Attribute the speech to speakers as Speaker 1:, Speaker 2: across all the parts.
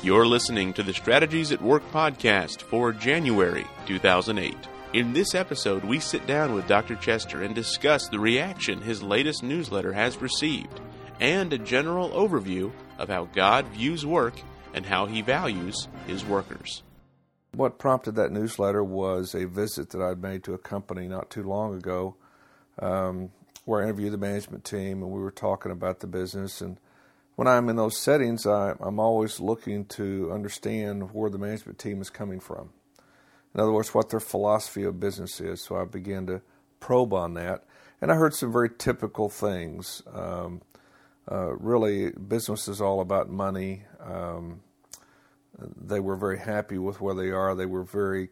Speaker 1: You're listening to the Strategies at Work podcast for January 2008. In this episode, we sit down with Dr. Chester and discuss the reaction his latest newsletter has received and a general overview of how God views work and how he values his workers.
Speaker 2: What prompted that newsletter was a visit that I'd made to a company not too long ago um, where I interviewed the management team and we were talking about the business. And when I'm in those settings, I, I'm always looking to understand where the management team is coming from. In other words, what their philosophy of business is. So I began to probe on that. And I heard some very typical things. Um, uh, really, business is all about money. Um, they were very happy with where they are. They were very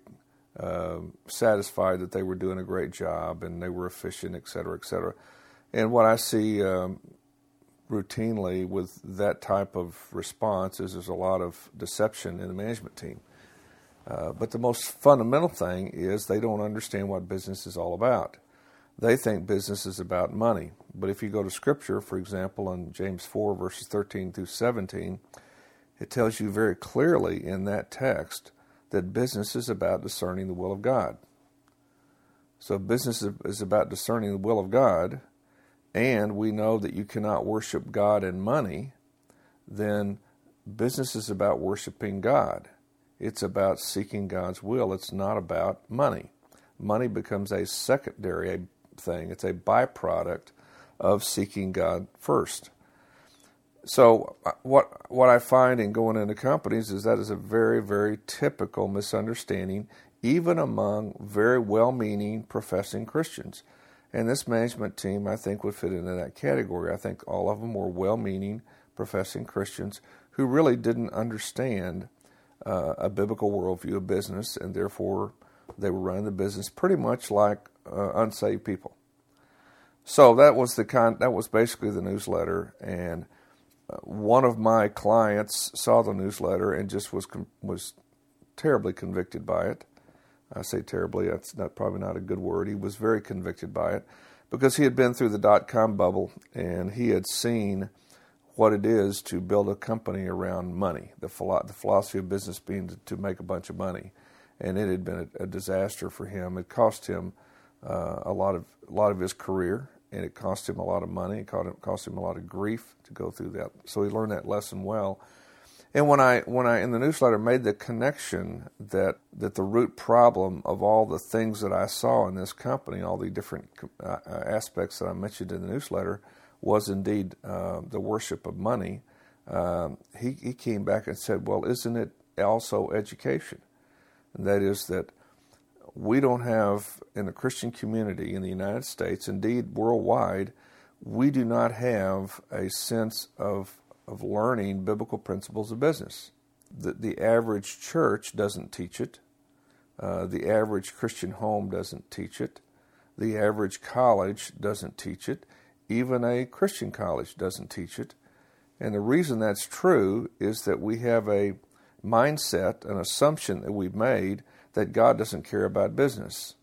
Speaker 2: uh, satisfied that they were doing a great job and they were efficient, et cetera, et cetera. And what I see um, routinely with that type of response is there's a lot of deception in the management team. Uh, but the most fundamental thing is they don't understand what business is all about. They think business is about money. But if you go to Scripture, for example, in James 4, verses 13 through 17, it tells you very clearly in that text that business is about discerning the will of God. So, business is about discerning the will of God, and we know that you cannot worship God and money, then business is about worshiping God. It's about seeking God's will. It's not about money. Money becomes a secondary thing, it's a byproduct of seeking God first. So uh, what what I find in going into companies is that is a very very typical misunderstanding, even among very well-meaning professing Christians. And this management team, I think, would fit into that category. I think all of them were well-meaning professing Christians who really didn't understand uh, a biblical worldview of business, and therefore they were running the business pretty much like uh, unsaved people. So that was the con- that was basically the newsletter, and one of my clients saw the newsletter and just was was terribly convicted by it. I say terribly; that's not probably not a good word. He was very convicted by it because he had been through the dot com bubble and he had seen what it is to build a company around money. The, philo- the philosophy of business being to, to, make a bunch of money, and it had been a, a disaster for him. It cost him uh, a lot of a lot of his career and it cost him a lot of money. It cost him, cost him a lot of grief to go through that. So he learned that lesson well. And when I when I in the newsletter made the connection that that the root problem of all the things that I saw in this company, all the different uh, uh aspects that I mentioned in the newsletter, was indeed uh, the worship of money. Um, he he came back and said, "Well, isn't it also education?" And that is that we don't have in the Christian community in the United States, indeed worldwide, we do not have a sense of, of learning biblical principles of business. The, the average church doesn't teach it. Uh, the average Christian home doesn't teach it. The average college doesn't teach it. Even a Christian college doesn't teach it. And the reason that's true is that we have a mindset, an assumption that we've made that God doesn't care about business.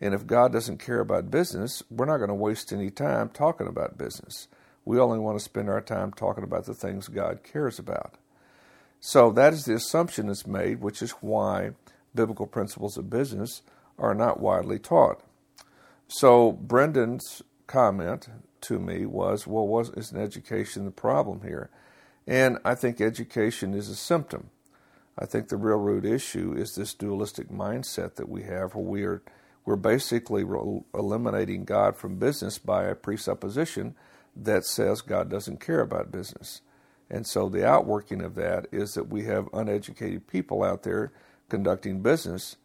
Speaker 2: And if God doesn't care about business, we're not going to waste any time talking about business. We only want to spend our time talking about the things God cares about. So that is the assumption that's made, which is why biblical principles of business are not widely taught. So Brendan's comment to me was, well, was, isn't education the problem here? And I think education is a symptom. I think the real root issue is this dualistic mindset that we have, where we are we're basically eliminating God from business by a presupposition that says God doesn't care about business. And so the outworking of that is that we have uneducated people out there conducting business.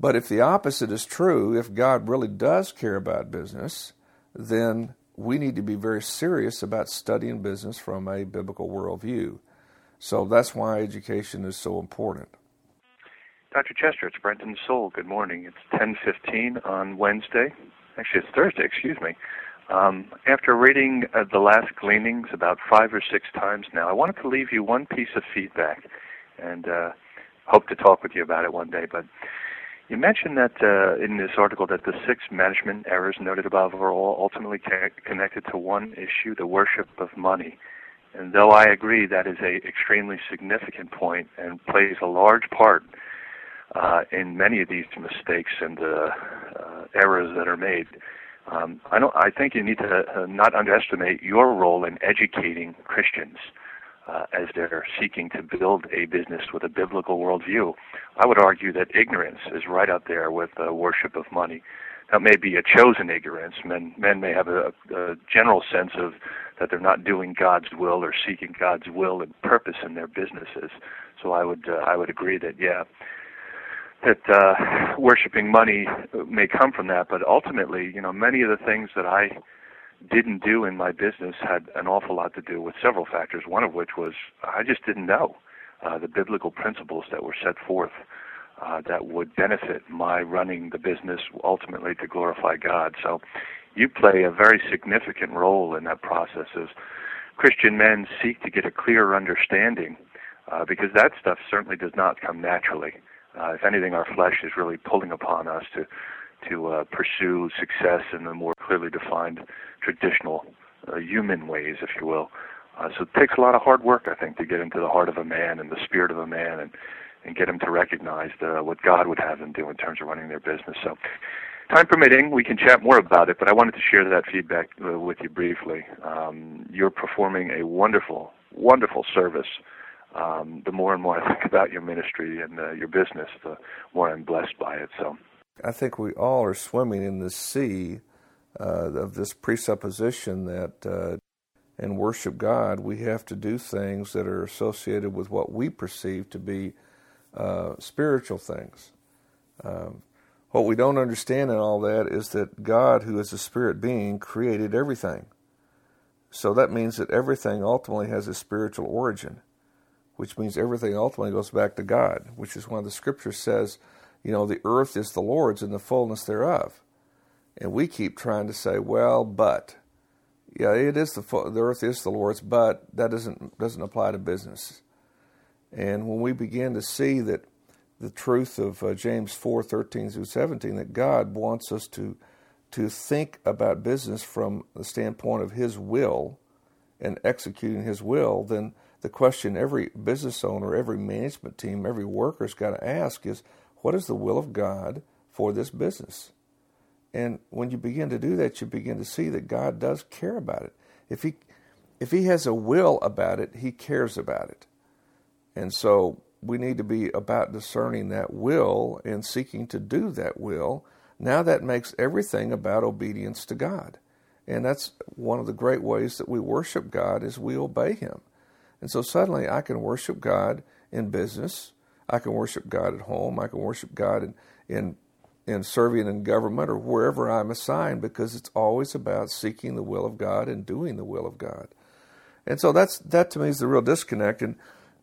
Speaker 2: But if the opposite is true, if God really does care about business, then we need to be very serious about studying business from a biblical worldview. So that's why education is so important.
Speaker 3: Dr. Chester, it's Brenton Soul. Good morning. It's 10:15 on Wednesday. Actually, it's Thursday. Excuse me. Um, after reading uh, the last gleanings about five or six times now, I wanted to leave you one piece of feedback, and uh, hope to talk with you about it one day. But you mentioned that uh, in this article that the six management errors noted above are all ultimately connected to one issue: the worship of money. and though I agree that is a extremely significant point and plays a large part uh, in many of these mistakes and uh, errors that are made, um, I don't. I think you need to uh, not underestimate your role in educating Christians uh, as they're seeking to build a business with a biblical worldview. I would argue that ignorance is right up there with uh, worship of money. That may be a chosen ignorance. Men men may have a, a general sense of that they're not doing God's will or seeking God's will and purpose in their businesses. So I would uh, I would agree that yeah that uh, worshiping money may come from that, but ultimately, you know, many of the things that I didn't do in my business had an awful lot to do with several factors. One of which was I just didn't know uh, the biblical principles that were set forth uh, that would benefit my running the business ultimately to glorify God. So, you play a very significant role in that process as Christian men seek to get a clearer understanding, uh, because that stuff certainly does not come naturally. Uh, if anything, our flesh is really pulling upon us to to uh, pursue success in the more clearly defined traditional uh, human ways, if you will. Uh, so it takes a lot of hard work, I think, to get into the heart of a man and the spirit of a man, and and get him to recognize the, what God would have them do in terms of running their business. So, time permitting, we can chat more about it. But I wanted to share that feedback uh, with you briefly. Um, you're performing a wonderful, wonderful service um, the more and more I think about your ministry and uh, your business, the more I'm blessed by it. So,
Speaker 2: I think we all are swimming in the sea uh, of this presupposition that uh, in worship God we have to do things that are associated with what we perceive to be uh, spiritual things. Um, what we don't understand in all that is that God, who is a spirit being, created everything. So that means that everything ultimately has a spiritual origin which means everything ultimately goes back to God, which is why the scripture says, you know, the earth is the Lord's and the fullness thereof. And we keep trying to say, well, but. Yeah, it is the the earth is the Lord's, but that doesn't doesn't apply to business. And when we begin to see that the truth of uh, James four thirteen through seventeen, that God wants us to to think about business from the standpoint of His will and executing His will, then the question every business owner, every management team, every worker's got to ask is what is the will of God for this business? And when you begin to do that, you begin to see that God does care about it. If he if he has a will about it, he cares about it. And so we need to be about discerning that will and seeking to do that will. Now that makes everything about obedience to God. And that's one of the great ways that we worship God is we obey him. And so suddenly I can worship God in business. I can worship God at home. I can worship God in, in, in serving in government or wherever I'm assigned because it's always about seeking the will of God and doing the will of God. And so that's that to me is the real disconnect. And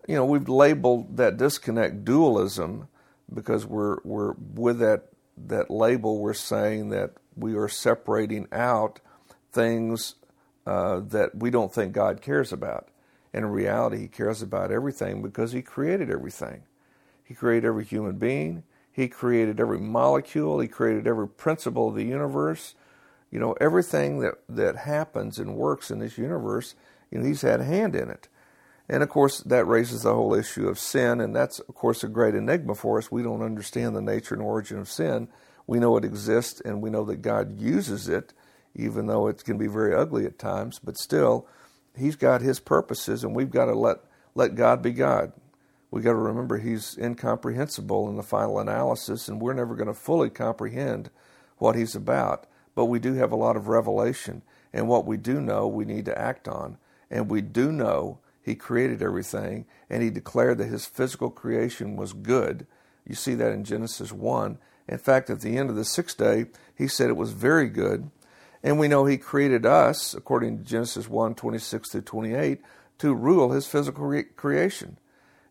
Speaker 2: you know we've labeled that disconnect dualism because we're we're with that that label we're saying that we are separating out things uh, that we don't think God cares about. And in reality, He cares about everything because He created everything. He created every human being. He created every molecule. He created every principle of the universe. You know, everything that, that happens and works in this universe, you know, He's had a hand in it. And of course, that raises the whole issue of sin, and that's, of course, a great enigma for us. We don't understand the nature and origin of sin. We know it exists, and we know that God uses it, even though it can be very ugly at times, but still, he's got his purposes, and we've got to let let God be God. We've got to remember he's incomprehensible in the final analysis, and we're never going to fully comprehend what he's about. But we do have a lot of revelation, and what we do know, we need to act on. And we do know he created everything, and he declared that his physical creation was good. You see that in Genesis 1. In fact, at the end of the sixth day, he said it was very good. And we know he created us, according to Genesis 1 26 through 28, to rule his physical re- creation.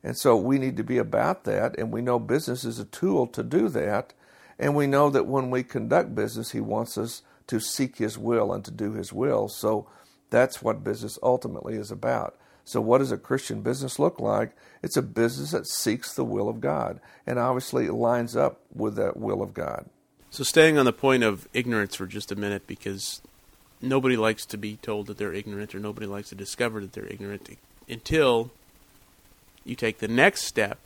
Speaker 2: And so we need to be about that, and we know business is a tool to do that. And we know that when we conduct business, he wants us to seek his will and to do his will. So that's what business ultimately is about. So, what does a Christian business look like? It's a business that seeks the will of God, and obviously lines up with that will of God.
Speaker 1: So, staying on the point of ignorance for just a minute, because nobody likes to be told that they're ignorant, or nobody likes to discover that they're ignorant until you take the next step,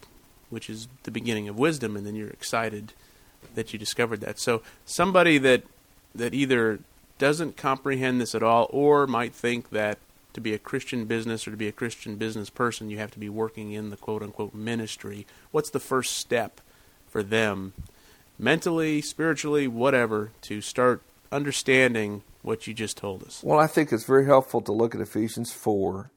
Speaker 1: which is the beginning of wisdom, and then you're excited that you discovered that. So somebody that that either doesn't comprehend this at all, or might think that to be a Christian business or to be a Christian business person, you have to be working in the quote unquote ministry. What's the first step for them, mentally, spiritually, whatever, to start understanding what you just told us?
Speaker 2: Well, I think it's very helpful to look at Ephesians 4,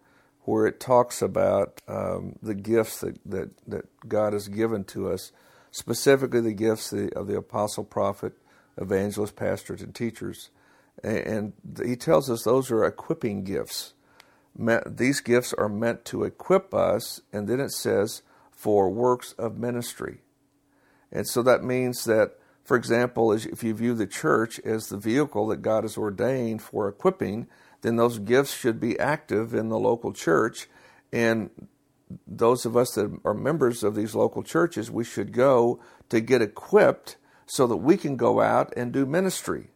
Speaker 2: where it talks about um, the gifts that, that, that God has given to us, specifically the gifts of the apostle, prophet, evangelist, pastors, and teachers. And he tells us those are equipping gifts. These gifts are meant to equip us, and then it says, for works of ministry. And so that means that, for example, if you view the church as the vehicle that God has ordained for equipping, then those gifts should be active in the local church. And those of us that are members of these local churches, we should go to get equipped so that we can go out and do ministry.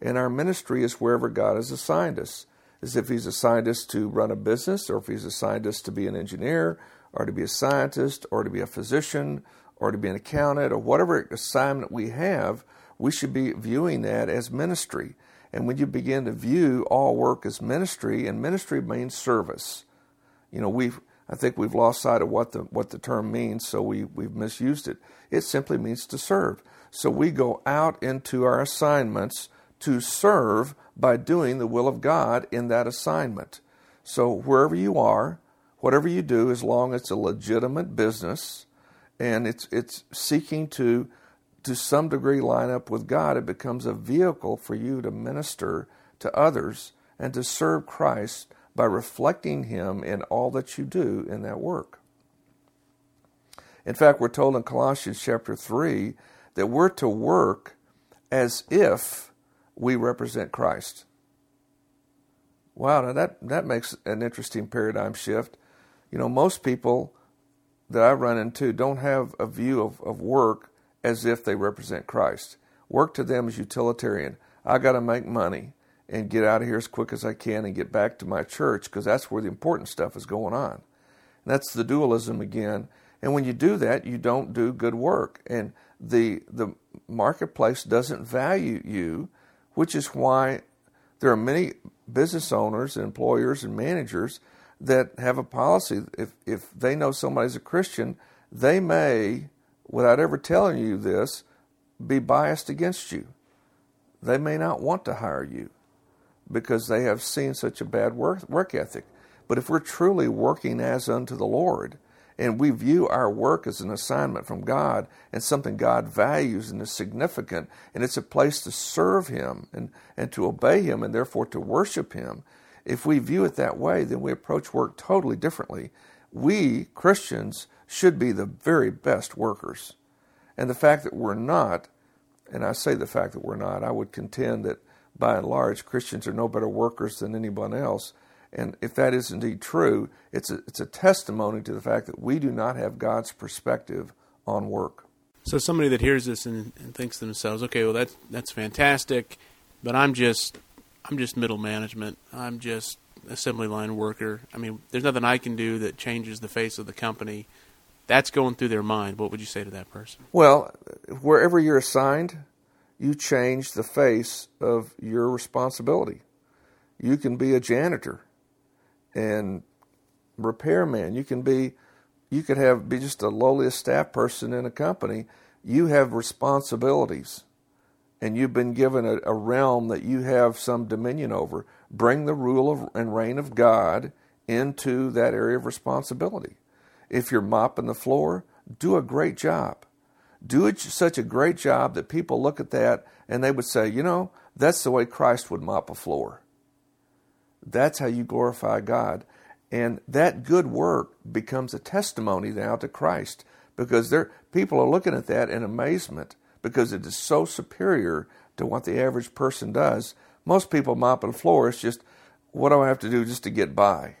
Speaker 2: And our ministry is wherever God has assigned us. As if He's assigned us to run a business, or if He's assigned us to be an engineer, or to be a scientist, or to be a physician, or to be an accountant, or whatever assignment we have, we should be viewing that as ministry. And when you begin to view all work as ministry, and ministry means service, you know, we've I think we've lost sight of what the what the term means, so we, we've misused it. It simply means to serve. So we go out into our assignments to serve by doing the will of God in that assignment. So wherever you are, whatever you do, as long as it's a legitimate business and it's it's seeking to to some degree line up with God, it becomes a vehicle for you to minister to others and to serve Christ by reflecting Him in all that you do in that work. In fact, we're told in Colossians chapter 3 that we're to work as if we represent Christ. Wow, now that, that makes an interesting paradigm shift. You know, most people that I run into don't have a view of, of work as if they represent Christ. Work to them is utilitarian. I got to make money and get out of here as quick as I can and get back to my church because that's where the important stuff is going on. And that's the dualism again. And when you do that, you don't do good work. And the the marketplace doesn't value you, which is why there are many business owners and employers and managers that have a policy. If if they know somebody's a Christian, they may, without ever telling you this, be biased against you. They may not want to hire you because they have seen such a bad work, work ethic. But if we're truly working as unto the Lord, and we view our work as an assignment from God and something God values and is significant, and it's a place to serve Him and, and to obey Him and therefore to worship Him. If we view it that way, then we approach work totally differently. We, Christians, should be the very best workers. And the fact that we're not, and I say the fact that we're not, I would contend that by and large, Christians are no better workers than anyone else. And if that is indeed true, it's a, it's a testimony to the fact that we do not have God's perspective on work.
Speaker 1: So somebody that hears this and, and thinks to themselves, okay, well that's that's fantastic, but I'm just I'm just middle management. I'm just assembly line worker. I mean, there's nothing I can do that changes the face of the company. That's going through their mind. What would you say to that person?
Speaker 2: Well, wherever you're assigned, you change the face of your responsibility. You can be a janitor and repairman. You can be, you could have be just the lowliest staff person in a company. You have responsibilities, and you've been given a, a realm that you have some dominion over. Bring the rule of, and reign of God into that area of responsibility. If you're mopping the floor, do a great job. Do it such a great job that people look at that and they would say, you know, that's the way Christ would mop a floor. That's how you glorify God. And that good work becomes a testimony now to Christ because there, people are looking at that in amazement because it is so superior to what the average person does. Most people mopping the floor just, what do I have to do just to get by?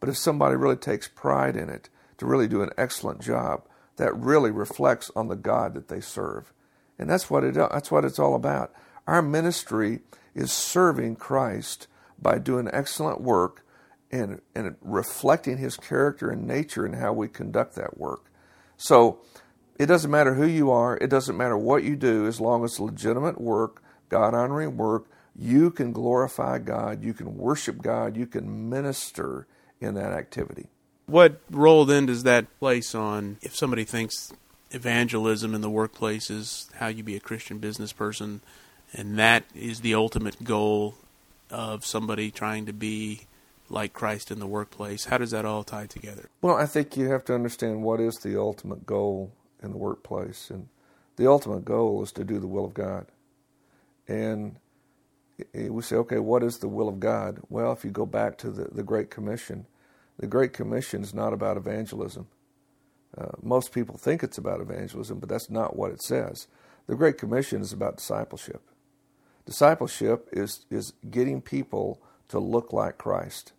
Speaker 2: But if somebody really takes pride in it, to really do an excellent job, that really reflects on the God that they serve. And that's what it that's what it's all about. Our ministry is serving Christ by doing excellent work and, and reflecting his character and nature in how we conduct that work. So it doesn't matter who you are, it doesn't matter what you do, as long as legitimate work, God honoring work, you can glorify God, you can worship God, you can minister in that activity.
Speaker 1: What role then does that place on if somebody thinks evangelism in the workplace is how you be a Christian business person, and that is the ultimate goal of somebody trying to be like Christ in the workplace. How does that all tie together?
Speaker 2: Well, I think you have to understand what is the ultimate goal in the workplace. And the ultimate goal is to do the will of God. And we say, okay, what is the will of God? Well, if you go back to the, the Great Commission, the Great Commission is not about evangelism. Uh, most people think it's about evangelism, but that's not what it says. The Great Commission is about discipleship. Discipleship is, is getting people to look like Christ.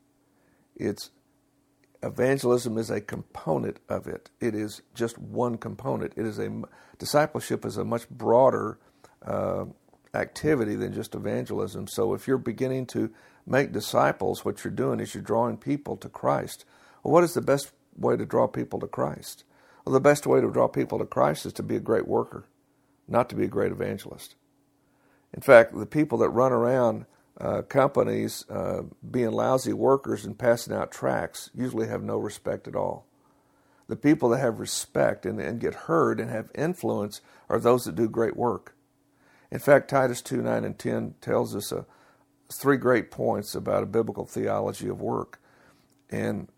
Speaker 2: It's evangelism is a component of it. It is just one component. It is a discipleship is a much broader uh, activity than just evangelism. So if you're beginning to make disciples, what you're doing is you're drawing people to Christ. Well, what is the best way to draw people to Christ? Well, the best way to draw people to Christ is to be a great worker, not to be a great evangelist. In fact, the people that run around uh, companies uh, being lousy workers and passing out tracts usually have no respect at all. The people that have respect and, and get heard and have influence are those that do great work. In fact, Titus 2 9 and 10 tells us a, uh, three great points about a biblical theology of work. And,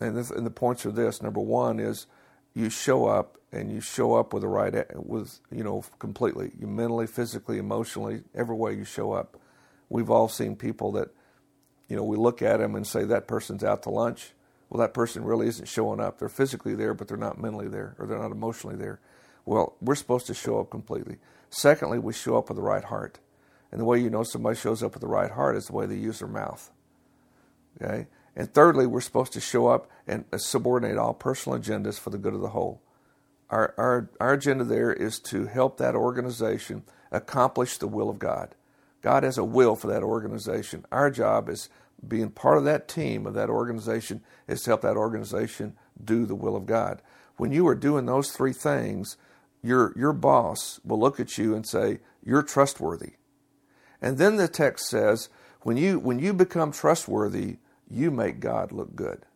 Speaker 2: and, this, and the points are this number one is you show up and you show up with the right, with, you know, completely. You mentally, physically, emotionally, every way you show up. We've all seen people that, you know, we look at them and say that person's out to lunch. Well, that person really isn't showing up. They're physically there, but they're not mentally there or they're not emotionally there. Well, we're supposed to show up completely. Secondly, we show up with the right heart. And the way you know somebody shows up with the right heart is the way they use their mouth. Okay? And thirdly, we're supposed to show up and subordinate all personal agendas for the good of the whole. Our, our, our agenda there is to help that organization accomplish the will of God. God has a will for that organization. Our job is being part of that team of that organization is to help that organization do the will of God. When you are doing those three things, your your boss will look at you and say, "You're trustworthy." And then the text says, when you when you become trustworthy, you make God look good.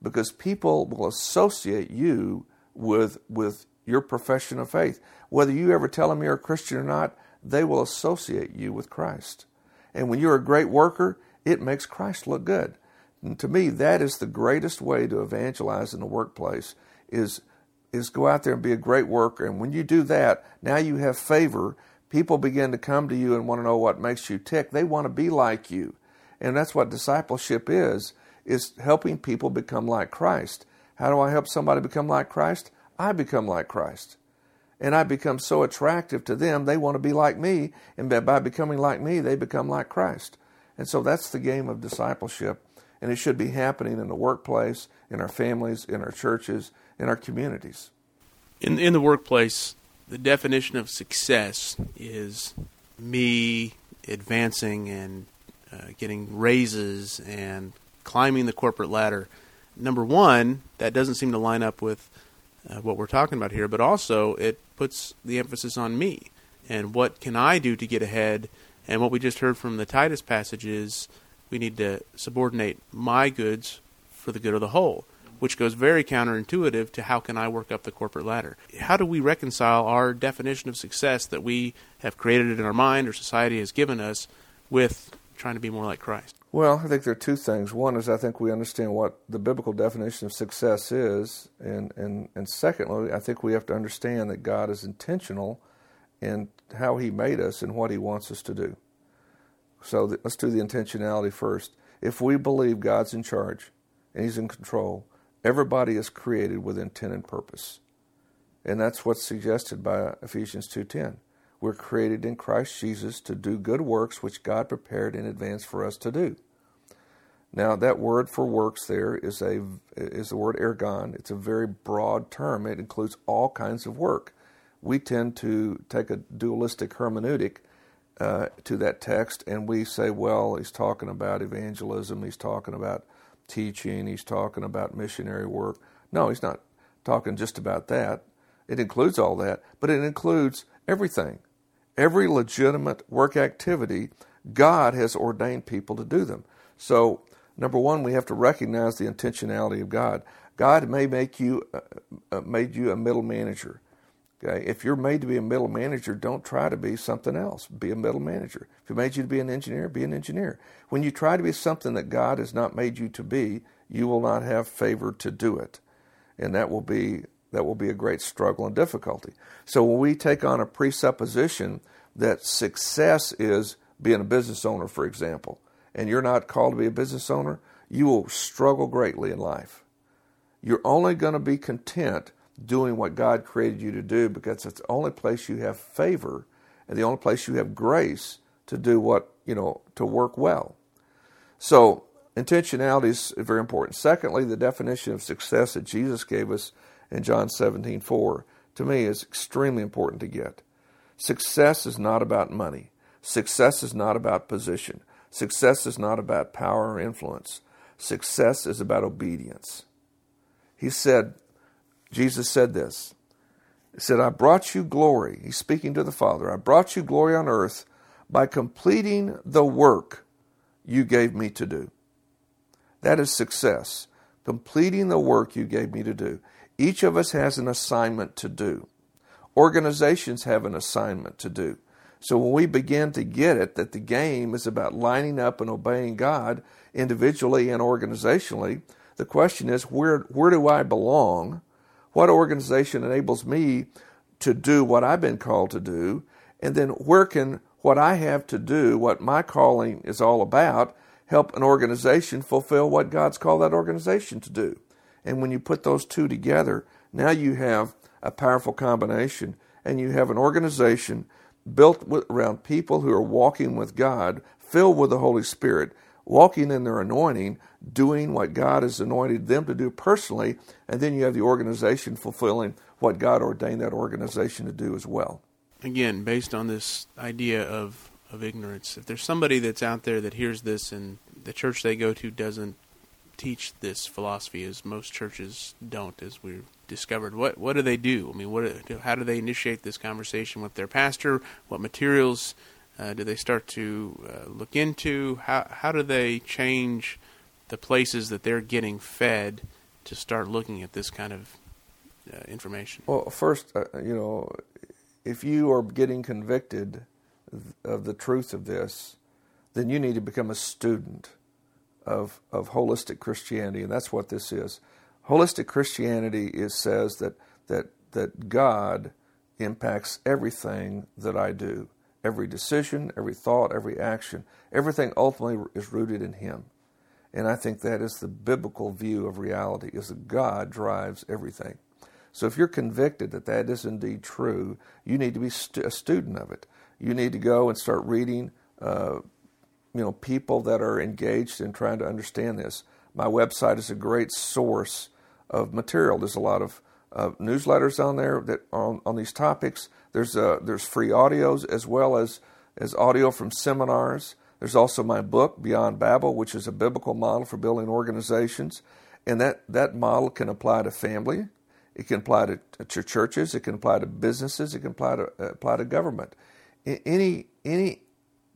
Speaker 2: Because people will associate you with with your profession of faith. Whether you ever tell them you're a Christian or not, they will associate you with Christ. And when you're a great worker, it makes Christ look good. And to me, that is the greatest way to evangelize in the workplace is, is go out there and be a great worker. And when you do that, now you have favor. People begin to come to you and want to know what makes you tick. They want to be like you. And that's what discipleship is, is helping people become like Christ. How do I help somebody become like Christ? I become like Christ and I become so attractive to them, they want to be like me. And by becoming like me, they become like Christ. And so that's the game of discipleship. And it should be happening in the workplace, in our families, in our churches, in our communities.
Speaker 1: In, in the workplace, the definition of success is me advancing and uh, getting raises and climbing the corporate ladder. Number one, that doesn't seem to line up with uh, what we're talking about here, but also it puts the emphasis on me and what can I do to get ahead. And what we just heard from the Titus passage is we need to subordinate my goods for the good of the whole, which goes very counterintuitive to how can I work up the corporate ladder. How do we reconcile our definition of success that we have created in our mind or society has given us with trying to be more like Christ?
Speaker 2: Well, I think there are two things. One is I think we understand what the biblical definition of success is, and and and secondly, I think we have to understand that God is intentional in how He made us and what He wants us to do. So th- let's do the intentionality first. If we believe God's in charge and He's in control, everybody is created with intent and purpose, and that's what's suggested by Ephesians two ten. We're created in Christ Jesus to do good works which God prepared in advance for us to do. Now, that word for works there is a is the word ergon. It's a very broad term. It includes all kinds of work. We tend to take a dualistic hermeneutic uh, to that text and we say, well, he's talking about evangelism, he's talking about teaching, he's talking about missionary work. No, he's not talking just about that. It includes all that, but it includes everything. Every legitimate work activity, God has ordained people to do them. So, number one, we have to recognize the intentionality of God. God may make you uh, uh, made you a middle manager. Okay, if you're made to be a middle manager, don't try to be something else. Be a middle manager. If He made you to be an engineer, be an engineer. When you try to be something that God has not made you to be, you will not have favor to do it, and that will be that will be a great struggle and difficulty. So when we take on a presupposition that success is being a business owner, for example, and you're not called to be a business owner, you will struggle greatly in life. You're only going to be content doing what God created you to do because it's the only place you have favor and the only place you have grace to do what, you know, to work well. So, intentionality is very important. Secondly, the definition of success that Jesus gave us in John 17 4 to me is extremely important to get. Success is not about money. Success is not about position. Success is not about power or influence. Success is about obedience. He said, Jesus said this. He said, I brought you glory. He's speaking to the Father. I brought you glory on earth by completing the work you gave me to do. That is success. Completing the work you gave me to do. Each of us has an assignment to do. Organizations have an assignment to do. So when we begin to get it that the game is about lining up and obeying God individually and organizationally, the question is where where do I belong? What organization enables me to do what I've been called to do? And then where can what I have to do, what my calling is all about, help an organization fulfill what God's called that organization to do? And when you put those two together, now you have a powerful combination and you have an organization built around people who are walking with God, filled with the Holy Spirit, walking in their anointing, doing what God has anointed them to do personally, and then you have the organization fulfilling what God ordained that organization to do as well.
Speaker 1: Again, based on this idea of of ignorance, if there's somebody that's out there that hears this and the church they go to doesn't teach this philosophy as most churches don't, as we've discovered. What what do they do? I mean, what how do they initiate this conversation with their pastor? What materials uh, do they start to uh, look into? How how do they change the places that they're getting fed to start looking at this kind of uh, information?
Speaker 2: Well, first, uh, you know, if you are getting convicted of the truth of this, then you need to become a student of, of holistic Christianity, and that's what this is. Holistic Christianity is, says that, that, that God impacts everything that I do. Every decision, every thought, every action, everything ultimately is rooted in Him. And I think that is the biblical view of reality, is that God drives everything. So if you're convicted that that is indeed true, you need to be st- a student of it. You need to go and start reading uh, you know people that are engaged in trying to understand this. My website is a great source of material. There's a lot of uh, newsletters on there that on, on these topics. There's uh, there's free audios as well as as audio from seminars. There's also my book Beyond Babel, which is a biblical model for building organizations, and that that model can apply to family. It can apply to, to churches. It can apply to businesses. It can apply to uh, apply to government. Any any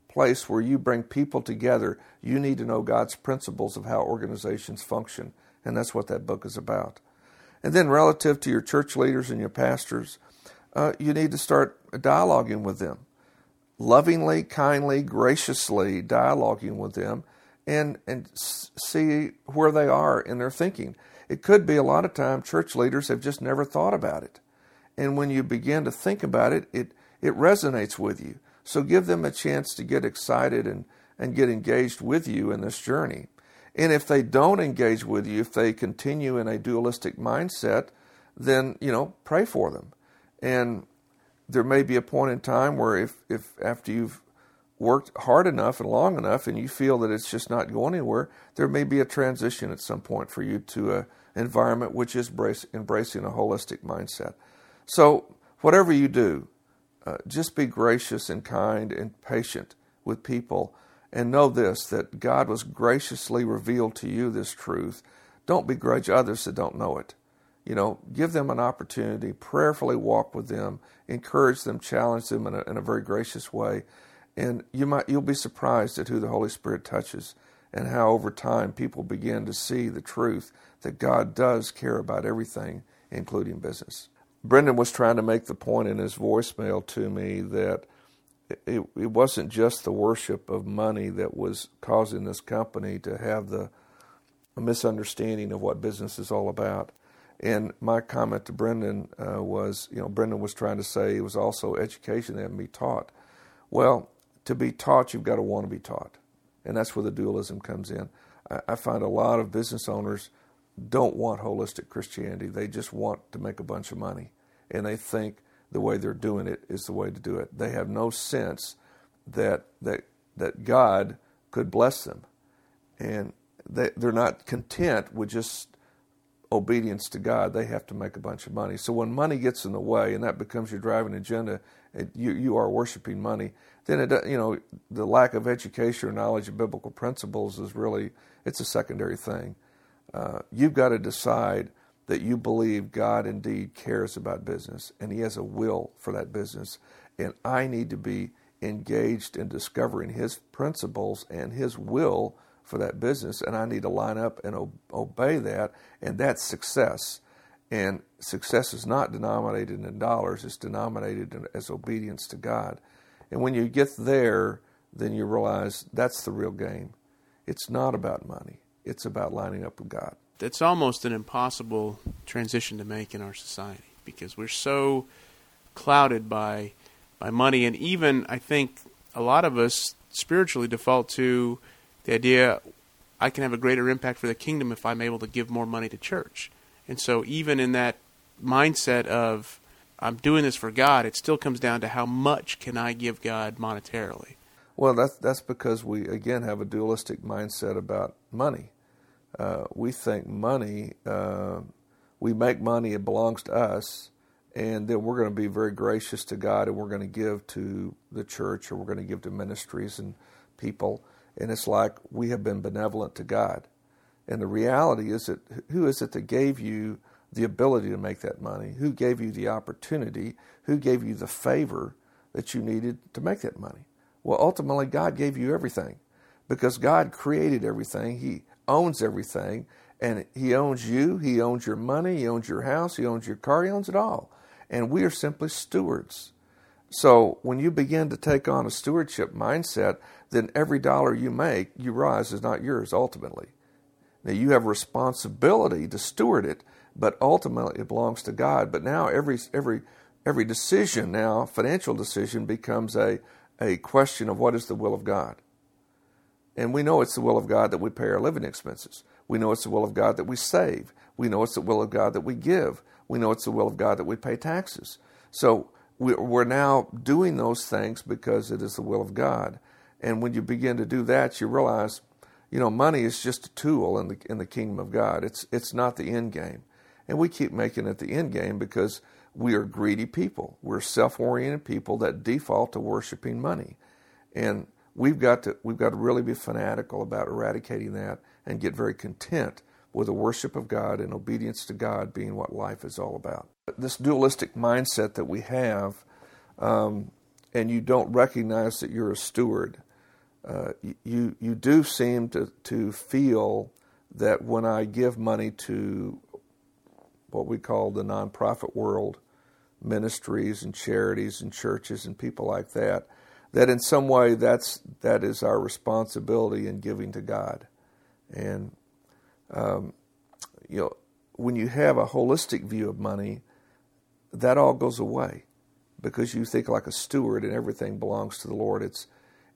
Speaker 2: place where you bring people together, you need to know God's principles of how organizations function. And that's what that book is about. And then, relative to your church leaders and your pastors, uh, you need to start dialoguing with them. Lovingly, kindly, graciously dialoguing with them and, and see where they are in their thinking. It could be a lot of time church leaders have just never thought about it. And when you begin to think about it, it, it resonates with you. So give them a chance to get excited and, and get engaged with you in this journey. And if they don't engage with you, if they continue in a dualistic mindset, then, you know, pray for them. And there may be a point in time where if, if after you've worked hard enough and long enough and you feel that it's just not going anywhere, there may be a transition at some point for you to an environment which is embracing a holistic mindset. So, whatever you do, uh, just be gracious and kind and patient with people. And know this that God was graciously revealed to you this truth. Don't begrudge others that don't know it. You know, give them an opportunity, prayerfully walk with them, encourage them, challenge them in a, in a very gracious way. And you might you'll be surprised at who the Holy Spirit touches and how over time people begin to see the truth that God does care about everything, including business. Brendan was trying to make the point in his voicemail to me that it, it wasn't just the worship of money that was causing this company to have the misunderstanding of what business is all about. And my comment to Brendan uh, was, you know, Brendan was trying to say it was also education that had to be taught. Well, to be taught, you've got to want to be taught. And that's where the dualism comes in. I, I find a lot of business owners don't want holistic Christianity. They just want to make a bunch of money. And they think the way they're doing it is the way to do it. They have no sense that that that God could bless them. And they, they're not content with just obedience to God. They have to make a bunch of money. So when money gets in the way and that becomes your driving agenda, and you, you are worshiping money, then it, you know, the lack of education or knowledge of biblical principles is really, it's a secondary thing. Uh, you've got to decide that you believe God indeed cares about business and He has a will for that business. And I need to be engaged in discovering His principles and His will for that business. And I need to line up and obey that. And that's success. And success is not denominated in dollars, it's denominated as obedience to God. And when you get there, then you realize that's the real game. It's not about money, it's about lining up with God.
Speaker 1: It's almost an impossible transition to make in our society because we're so clouded by by money and even I think a lot of us spiritually default to the idea I can have a greater impact for the kingdom if I'm able to give more money to church. And so even in that mindset of I'm doing this for God, it still comes down to how much can I give God monetarily.
Speaker 2: Well, that's that's because we again have a dualistic mindset about money. Uh, we think money, uh, we make money, it belongs to us, and then we're going to be very gracious to God, and we're going to give to the church, or we're going to give to ministries and people, and it's like we have been benevolent to God. And the reality is that who is it that gave you the ability to make that money? Who gave you the opportunity? Who gave you the favor that you needed to make that money? Well, ultimately, God gave you everything because God created everything. He owns everything, and He owns you. He owns your money. He owns your house. He owns your car. He owns it all. And we are simply stewards. So when you begin to take on a stewardship mindset, then every dollar you make, you realize is not yours ultimately. Now you have responsibility to steward it, but ultimately it belongs to God. But now every every every decision now, financial decision, becomes a a question of what is the will of God. And we know it's the will of God that we pay our living expenses. We know it's the will of God that we save. We know it's the will of God that we give. We know it's the will of God that we pay taxes. So we're now doing those things because it is the will of God. And when you begin to do that, you realize, you know, money is just a tool in the in the kingdom of God. It's it's not the end game. And we keep making it the end game because we are greedy people. We're self-oriented people that default to worshiping money. And we've got to we've got to really be fanatical about eradicating that and get very content with the worship of God and obedience to God being what life is all about. This dualistic mindset that we have, um, and you don't recognize that you're a steward, uh, you you do seem to to feel that when I give money to what we call the nonprofit world, ministries and charities and churches and people like that, that in some way that's that is our responsibility in giving to God, and um, you know when you have a holistic view of money, that all goes away because you think like a steward and everything belongs to the Lord. It's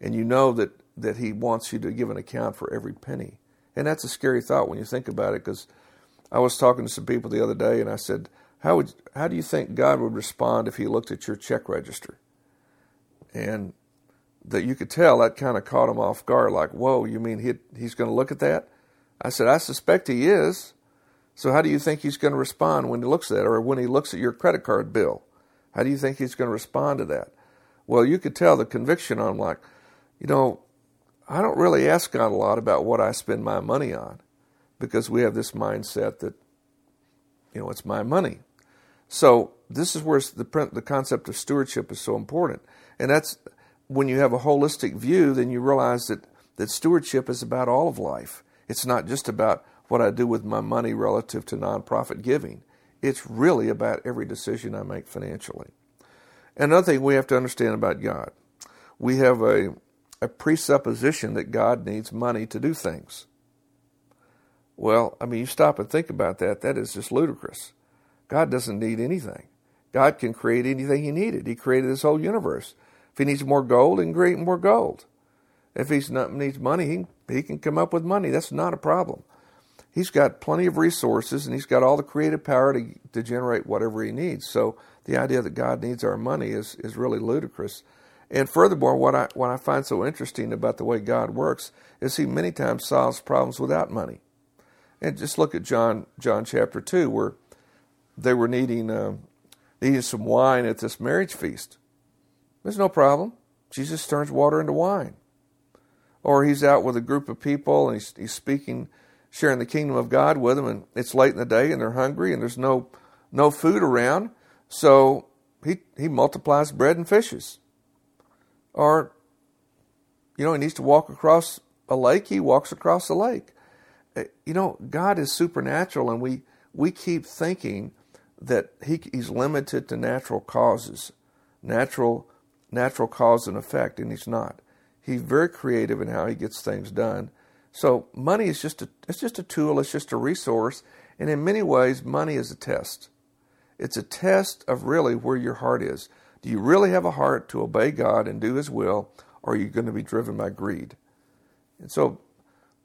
Speaker 2: and you know that that He wants you to give an account for every penny, and that's a scary thought when you think about it. Because I was talking to some people the other day, and I said, "How would how do you think God would respond if He looked at your check register?" And that you could tell that kind of caught him off guard. Like, "Whoa, you mean he he's going to look at that?" I said, "I suspect he is." So how do you think he's going to respond when he looks at it, or when he looks at your credit card bill? How do you think he's going to respond to that? Well, you could tell the conviction on like, you know, I don't really ask God a lot about what I spend my money on because we have this mindset that, you know, it's my money. So this is where the, the concept of stewardship is so important. And that's when you have a holistic view, then you realize that, that stewardship is about all of life. It's not just about what I do with my money relative to nonprofit giving. It's really about every decision I make financially. Another thing we have to understand about God we have a, a presupposition that God needs money to do things. Well, I mean, you stop and think about that, that is just ludicrous. God doesn't need anything. God can create anything He needed. He created this whole universe. If He needs more gold, He can create more gold. If He needs money, he, he can come up with money. That's not a problem. He's got plenty of resources and He's got all the creative power to, to generate whatever He needs. So the idea that God needs our money is, is really ludicrous. And furthermore, what I, what I find so interesting about the way God works is He many times solves problems without money. And just look at John, John chapter 2, where they were needing, uh, needing some wine at this marriage feast. There's no problem. Jesus turns water into wine. Or he's out with a group of people and he's, he's speaking, sharing the kingdom of God with them, and it's late in the day and they're hungry and there's no, no food around. So he, he multiplies bread and fishes. Or, you know, he needs to walk across a lake, he walks across the lake. Uh, you know, God is supernatural, and we, we keep thinking that he, he's limited to natural causes, natural, natural cause and effect, and he's not. He's very creative in how he gets things done. So money is just a, it's just a tool, it's just a resource, and in many ways, money is a test. It's a test of really where your heart is. Do you really have a heart to obey God and do His will, or are you going to be driven by greed? And so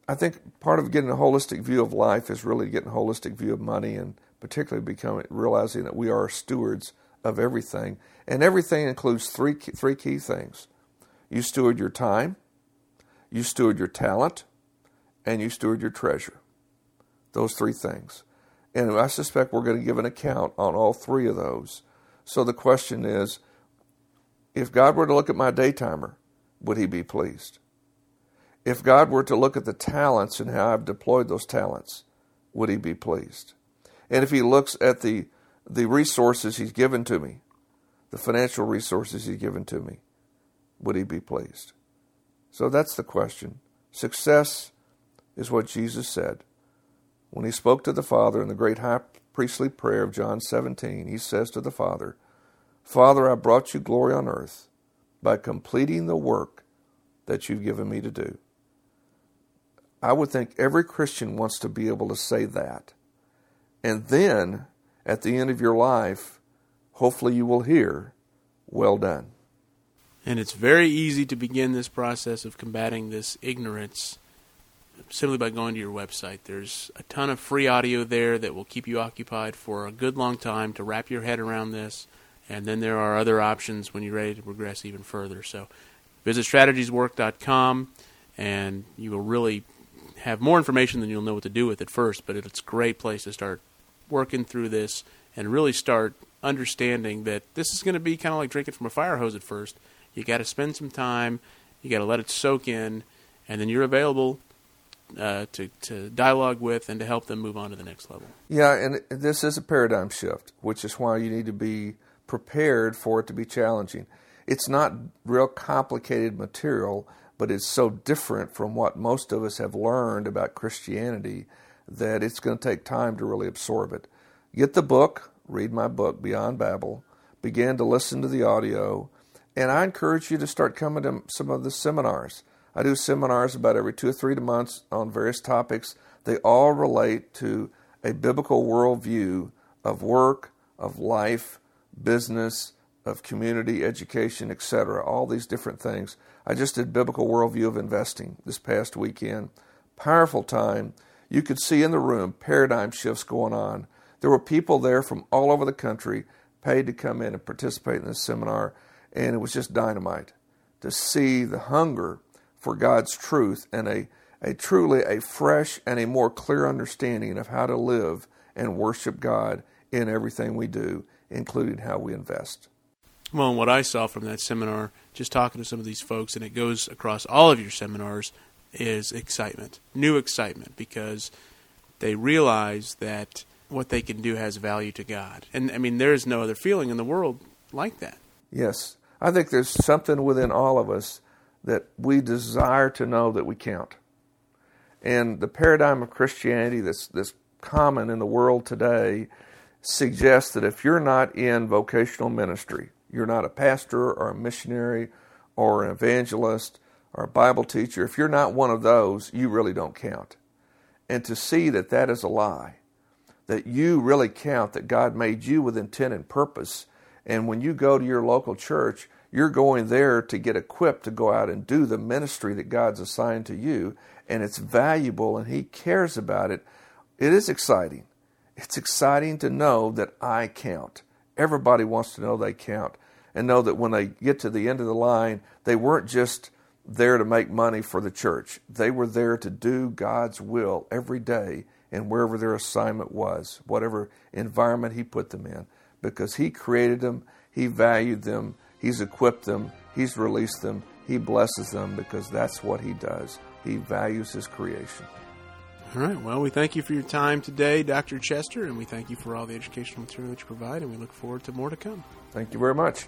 Speaker 2: I think part of getting a holistic view of life is really getting a holistic view of money and particularly becoming realizing that we are stewards of everything. And everything includes three three key things. You steward your time, you steward your talent, and you steward your treasure. Those three things. And I suspect we're going to give an account on all three of those. So the question is if God were to look at my daytimer, would he be pleased? If God were to look at the talents and how I've deployed those talents, would he be pleased? And if he looks at the, the resources he's given to me, the financial resources he's given to me, would he be pleased? So that's the question. Success is what Jesus said. When he spoke to the Father in the great high priestly prayer of John 17, he says to the Father, Father, I brought you glory on earth by completing the work that you've given me to do. I would think every Christian wants to be able to say that. And then, at the end of your life, hopefully you will hear, Well done.
Speaker 1: And it's very easy to begin this process of combating this ignorance simply by going to your website. There's a ton of free audio there that will keep you occupied for a good long time to wrap your head around this. And then there are other options when you're ready to progress even further. So visit strategieswork.com and you will really have more information than you'll know what to do with at first. But it's a great place to start working through this and really start understanding that this is going to be kind of like drinking from a fire hose at first. You got to spend some time, you got to let it soak in, and then you're available uh, to to dialogue with and to help them move on to the next level.
Speaker 2: Yeah, and this is a paradigm shift, which is why you need to be prepared for it to be challenging. It's not real complicated material, but it's so different from what most of us have learned about Christianity that it's going to take time to really absorb it. Get the book, read my book, Beyond Babel, begin to listen to the audio, and I encourage you to start coming to some of the seminars. I do seminars about every two or three months on various topics. They all relate to a biblical worldview of work, of life, business, of community, education, etc. All these different things. I just did biblical worldview of investing this past weekend. Powerful time. You could see in the room paradigm shifts going on. There were people there from all over the country paid to come in and participate in this seminar, and it was just dynamite to see the hunger for God's truth and a, a truly a fresh and a more clear understanding of how to live and worship God in everything we do, including how we invest.
Speaker 1: Well, and what I saw from that seminar, just talking to some of these folks, and it goes across all of your seminars, is excitement, new excitement, because they realize that what they can do has value to God. And I mean, there is no other feeling in the world like that.
Speaker 2: Yes. I think there's something within all of us that we desire to know that we count. And the paradigm of Christianity that's, that's common in the world today suggests that if you're not in vocational ministry, you're not a pastor or a missionary or an evangelist or a Bible teacher, if you're not one of those, you really don't count. And to see that that is a lie, that you really count, that God made you with intent and purpose, and when you go to your local church, you're going there to get equipped to go out and do the ministry that God's assigned to you, and it's valuable and He cares about it. It is exciting. It's exciting to know that I count. Everybody wants to know they count and know that when they get to the end of the line, they weren't just there to make money for the church. They were there to do God's will every day and wherever their assignment was, whatever environment He put them in, because He created them, He valued them, He's equipped them, He's released them, He blesses them because that's what He does. He values His creation.
Speaker 1: All right. Well, we thank you for your time today, Dr. Chester, and we thank you for all the educational material that you provide, and we look forward to more to come.
Speaker 2: Thank you very much.